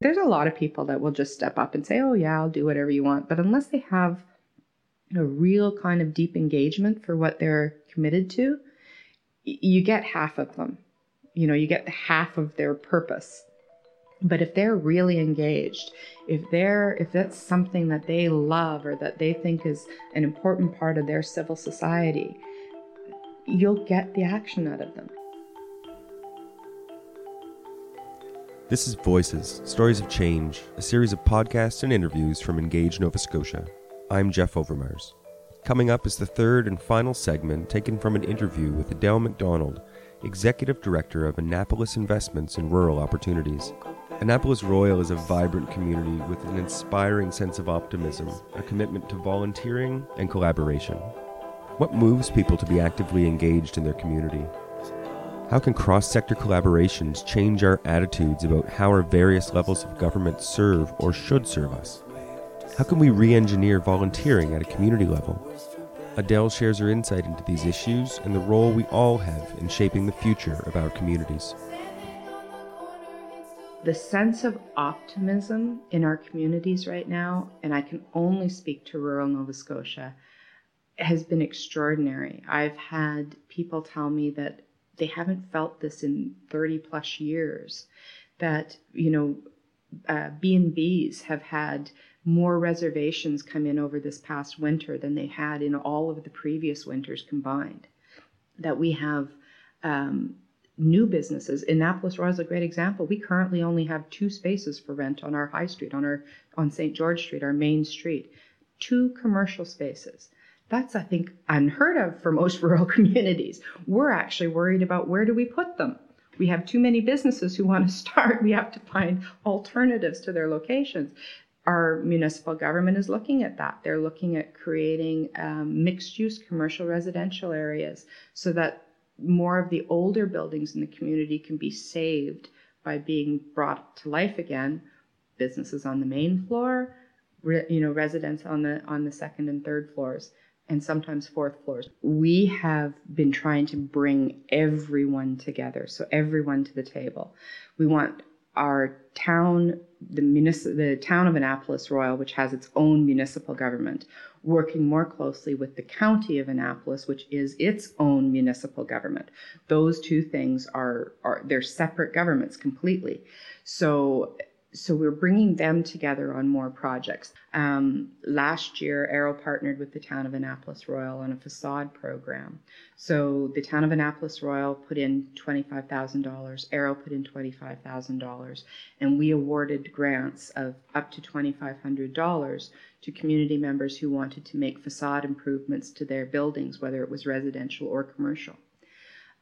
There's a lot of people that will just step up and say, oh, yeah, I'll do whatever you want. But unless they have a real kind of deep engagement for what they're committed to, you get half of them. You know, you get half of their purpose. But if they're really engaged, if they're if that's something that they love or that they think is an important part of their civil society, you'll get the action out of them. This is Voices, Stories of Change, a series of podcasts and interviews from Engage Nova Scotia. I'm Jeff Overmars. Coming up is the third and final segment taken from an interview with Adele McDonald, Executive Director of Annapolis Investments in Rural Opportunities. Annapolis Royal is a vibrant community with an inspiring sense of optimism, a commitment to volunteering and collaboration. What moves people to be actively engaged in their community? How can cross sector collaborations change our attitudes about how our various levels of government serve or should serve us? How can we re engineer volunteering at a community level? Adele shares her insight into these issues and the role we all have in shaping the future of our communities. The sense of optimism in our communities right now, and I can only speak to rural Nova Scotia, has been extraordinary. I've had people tell me that they haven't felt this in 30 plus years that you know uh, b&b's have had more reservations come in over this past winter than they had in all of the previous winters combined. That we have um, new businesses. Annapolis royal is a great example. We currently only have two spaces for rent on our high street on our on st george street our main street. Two commercial spaces that's, I think, unheard of for most rural communities. We're actually worried about where do we put them. We have too many businesses who want to start. We have to find alternatives to their locations. Our municipal government is looking at that. They're looking at creating um, mixed use commercial residential areas so that more of the older buildings in the community can be saved by being brought to life again. Businesses on the main floor, re, you know, residents on the on the second and third floors and sometimes fourth floors. We have been trying to bring everyone together, so everyone to the table. We want our town, the, the town of Annapolis Royal, which has its own municipal government, working more closely with the county of Annapolis, which is its own municipal government. Those two things are, are they're separate governments completely. So so we're bringing them together on more projects. Um, last year, AIRO partnered with the town of Annapolis Royal on a facade program. So the town of Annapolis Royal put in $25,000, AIRO put in $25,000, and we awarded grants of up to $2,500 to community members who wanted to make facade improvements to their buildings, whether it was residential or commercial.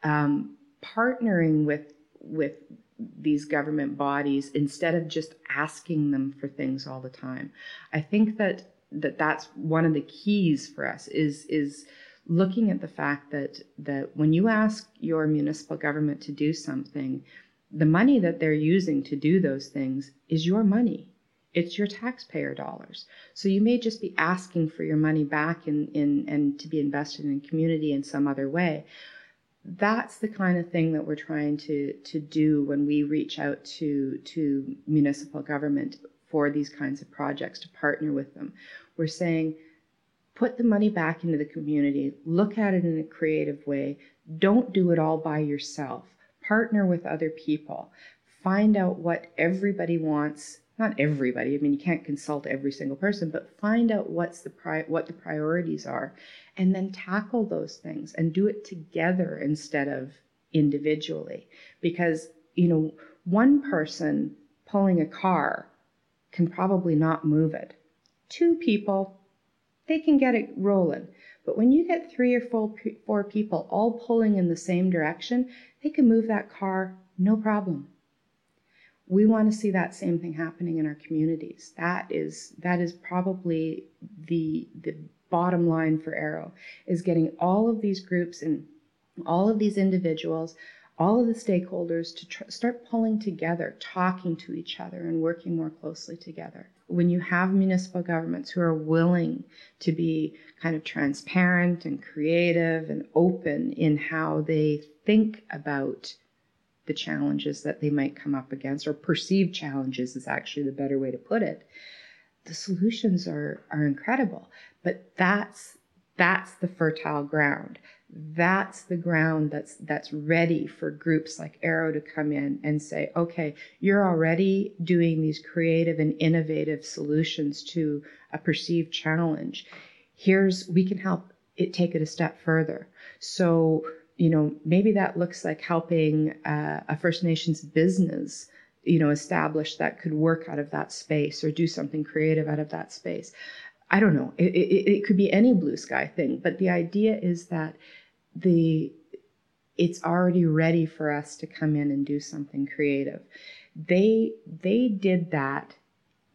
Um, partnering with with these government bodies instead of just asking them for things all the time. I think that that that's one of the keys for us is is looking at the fact that that when you ask your municipal government to do something, the money that they're using to do those things is your money. It's your taxpayer dollars. So you may just be asking for your money back in, in and to be invested in community in some other way that's the kind of thing that we're trying to to do when we reach out to to municipal government for these kinds of projects to partner with them. We're saying put the money back into the community, look at it in a creative way, don't do it all by yourself. Partner with other people. Find out what everybody wants not everybody. I mean, you can't consult every single person, but find out what's the pri- what the priorities are, and then tackle those things and do it together instead of individually. Because you know, one person pulling a car can probably not move it. Two people, they can get it rolling. But when you get three or four, four people all pulling in the same direction, they can move that car no problem we want to see that same thing happening in our communities. That is that is probably the the bottom line for AIRO is getting all of these groups and all of these individuals, all of the stakeholders to tr- start pulling together, talking to each other, and working more closely together. When you have municipal governments who are willing to be kind of transparent and creative and open in how they think about the challenges that they might come up against, or perceived challenges is actually the better way to put it. The solutions are are incredible, but that's that's the fertile ground. That's the ground that's that's ready for groups like AIRO to come in and say, okay, you're already doing these creative and innovative solutions to a perceived challenge. Here's we can help it take it a step further. So you know, maybe that looks like helping uh, a First Nations business, you know, establish that could work out of that space or do something creative out of that space. I don't know. It, it, it could be any blue sky thing, but the idea is that the it's already ready for us to come in and do something creative. They they did that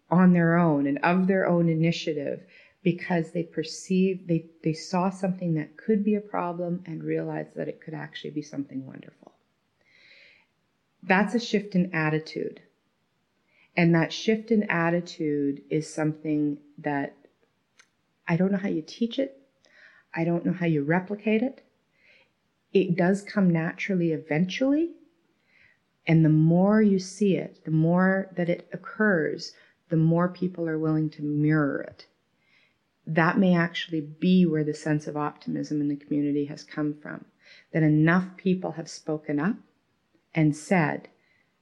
on their own and of their own initiative because they perceived they, they saw something that could be a problem and realized that it could actually be something wonderful. That's a shift in attitude. And that shift in attitude is something that I don't know how you teach it. I don't know how you replicate it. It does come naturally eventually. And the more you see it, the more that it occurs, the more people are willing to mirror it that may actually be where the sense of optimism in the community has come from. That enough people have spoken up and said,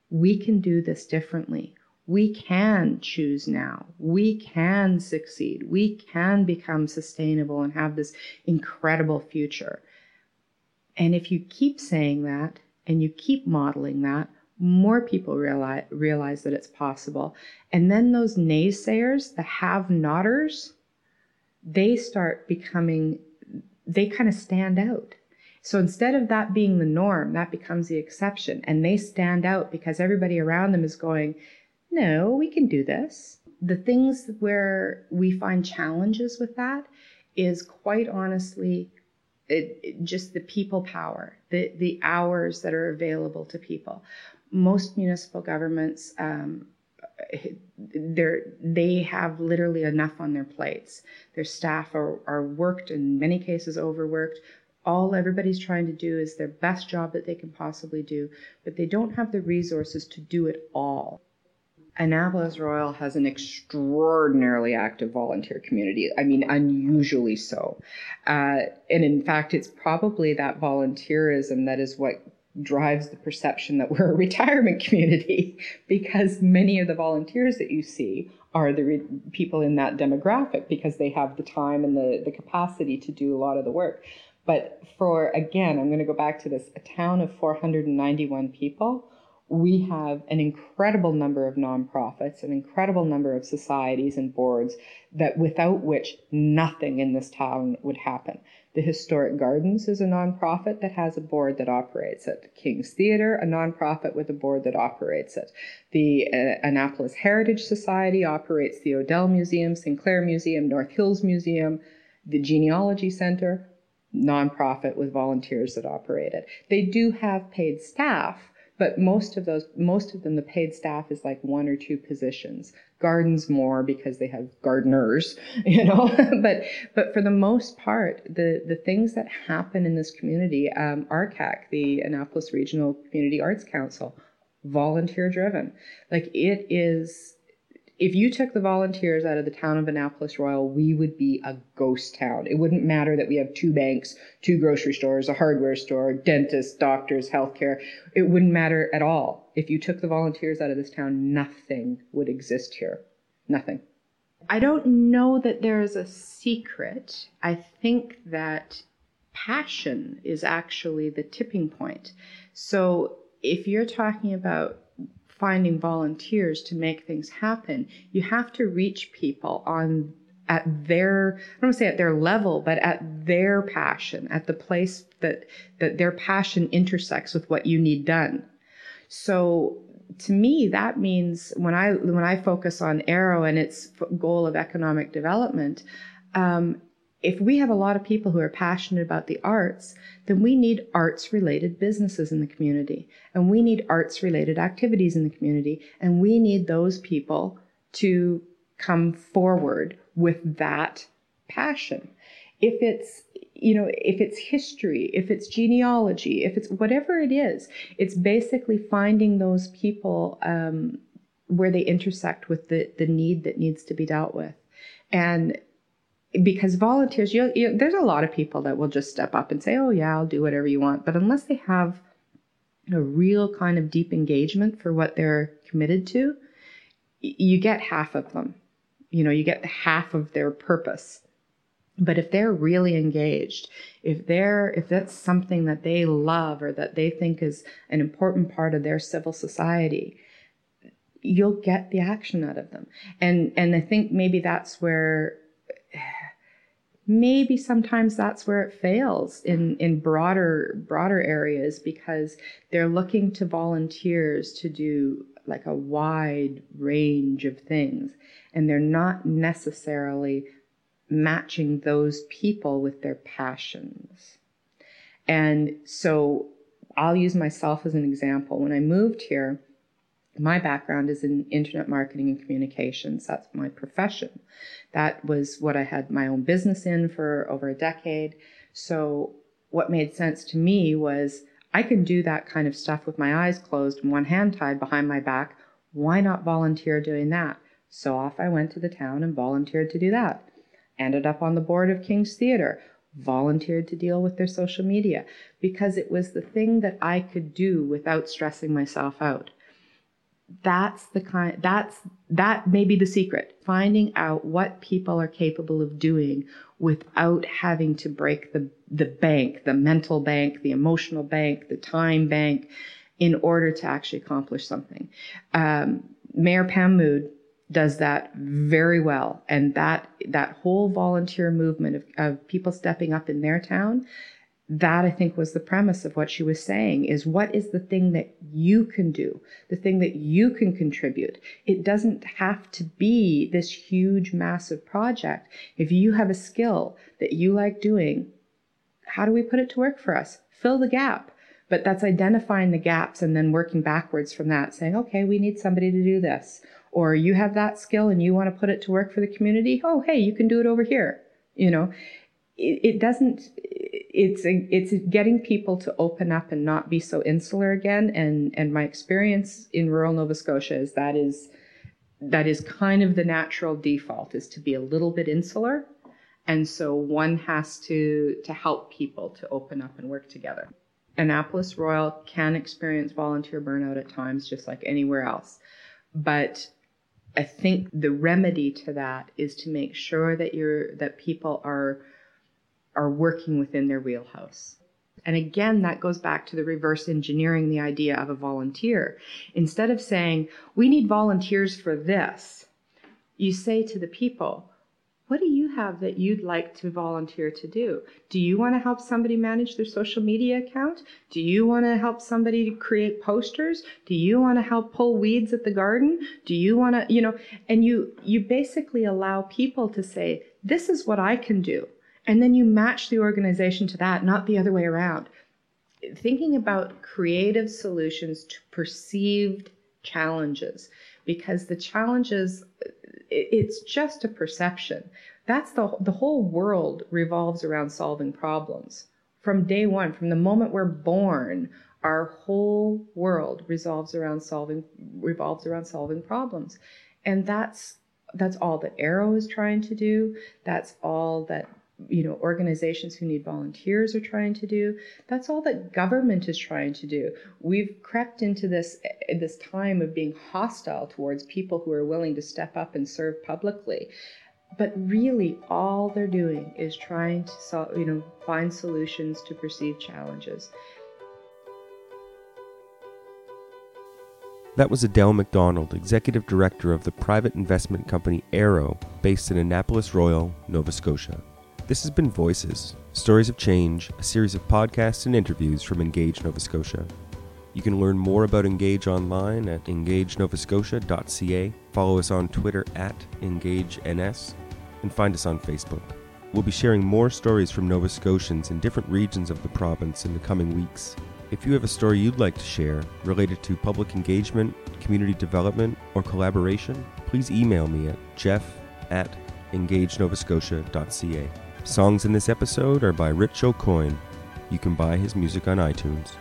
we can do this differently. We can choose now. We can succeed. We can become sustainable and have this incredible future. And if you keep saying that and you keep modeling that, more people realize, realize that it's possible. And then those naysayers, the have notters, they start becoming, they kind of stand out. So instead of that being the norm, that becomes the exception. And they stand out because everybody around them is going, no, we can do this. The things where we find challenges with that is quite honestly it, it, just the people power, the, the hours that are available to people. Most municipal governments um, they're they have literally enough on their plates. Their staff are, are worked in many cases overworked. All everybody's trying to do is their best job that they can possibly do, but they don't have the resources to do it all. Annapolis Royal has an extraordinarily active volunteer community. I mean, unusually so. Uh, and in fact, it's probably that volunteerism that is what drives the perception that we're a retirement community because many of the volunteers that you see are the re- people in that demographic because they have the time and the, the capacity to do a lot of the work. But for, again, I'm going to go back to this a town of 491 people we have an incredible number of nonprofits, an incredible number of societies and boards that without which nothing in this town would happen. The Historic Gardens is a nonprofit that has a board that operates it. King's Theatre, a nonprofit with a board that operates it. The uh, Annapolis Heritage Society operates the O'Dell Museum, Sinclair Museum, North Hills Museum, the Genealogy Center, nonprofit with volunteers that operate it. They do have paid staff but most of those most of them the paid staff is like one or two positions. Gardens more because they have gardeners you know? But but for the most part the the things that happen in this community um, RCAC the Annapolis Regional Community Arts Council volunteer driven. Like it is if you took the volunteers out of the town of Annapolis Royal, we would be a ghost town. It wouldn't matter that we have two banks, two grocery stores, a hardware store, dentists, doctors, healthcare. It wouldn't matter at all. If you took the volunteers out of this town, nothing would exist here. Nothing. I don't know that there is a secret. I think that passion is actually the tipping point. So if you're talking about finding volunteers to make things happen, you have to reach people on at their I don't want to say at their level, but at their passion, at the place that that their passion intersects with what you need done. So to me, that means when I when I focus on AIRO and its goal of economic development, um, if we have a lot of people who are passionate about the arts, then we need arts related businesses in the community and we need arts related activities in the community and we need those people to come forward with that passion. If it's you know, if it's history, if it's genealogy, if it's whatever it is, it's basically finding those people um, where they intersect with the, the need that needs to be dealt with. And because volunteers, you, you, there's a lot of people that will just step up and say, oh, yeah, I'll do whatever you want. But unless they have a real kind of deep engagement for what they're committed to, you get half of them. You know, you get half of their purpose. But if they're really engaged, if they're if that's something that they love or that they think is an important part of their civil society, you'll get the action out of them. And and I think maybe that's where maybe sometimes that's where it fails in in broader broader areas because they're looking to volunteers to do like a wide range of things and they're not necessarily matching those people with their passions. And so I'll use myself as an example. When I moved here, my background is in internet marketing and communications. That's my profession. That was what I had my own business in for over a decade. So, what made sense to me was I can do that kind of stuff with my eyes closed and one hand tied behind my back. Why not volunteer doing that? So off I went to the town and volunteered to do that ended up on the board of King's Theater, volunteered to deal with their social media because it was the thing that I could do without stressing myself out. That's the kind that's that may be the secret. Finding out what people are capable of doing without having to break the the bank, the mental bank, the emotional bank, the time bank, in order to actually accomplish something. Um, Mayor Pam Mood does that very well. And that that whole volunteer movement of, of people stepping up in their town, that I think was the premise of what she was saying is what is the thing that you can do, the thing that you can contribute. It doesn't have to be this huge, massive project. If you have a skill that you like doing, how do we put it to work for us? Fill the gap. But that's identifying the gaps and then working backwards from that, saying, okay, we need somebody to do this or you have that skill and you want to put it to work for the community oh hey you can do it over here you know it, it doesn't it's it's getting people to open up and not be so insular again. And and my experience in rural nova scotia is that is that is kind of the natural default is to be a little bit insular. And so one has to to help people to open up and work together. Annapolis royal can experience volunteer burnout at times just like anywhere else. But I think the remedy to that is to make sure that you're that people are are working within their wheelhouse. And again, that goes back to the reverse engineering the idea of a volunteer. Instead of saying, we need volunteers for this, you say to the people, what do you have that you'd like to volunteer to do? Do you want to help somebody manage their social media account? Do you want to help somebody to create posters? Do you want to help pull weeds at the garden? Do you want to, you know, and you you basically allow people to say, this is what I can do. And then you match the organization to that, not the other way around. Thinking about creative solutions to perceived challenges because the challenges it's just a perception. That's the the whole world revolves around solving problems. From day one, from the moment we're born, our whole world revolves around solving revolves around solving problems. And that's that's all that AIRO is trying to do. That's all that you know organizations who need volunteers are trying to do. That's all that government is trying to do. We've crept into this this time of being hostile towards people who are willing to step up and serve publicly. But really all they're doing is trying to solve, you know find solutions to perceived challenges. That was Adele McDonald, Executive Director of the private investment company AIRO, based in Annapolis Royal, Nova Scotia. This has been Voices Stories of Change, a series of podcasts and interviews from Engage Nova Scotia. You can learn more about Engage online at engagenovascotia.ca, follow us on Twitter at EngageNS, and find us on Facebook. We'll be sharing more stories from Nova Scotians in different regions of the province in the coming weeks. If you have a story you'd like to share related to public engagement, community development, or collaboration, please email me at jeff at engagenovascotia.ca. Songs in this episode are by Rich Aucoin. You can buy his music on iTunes.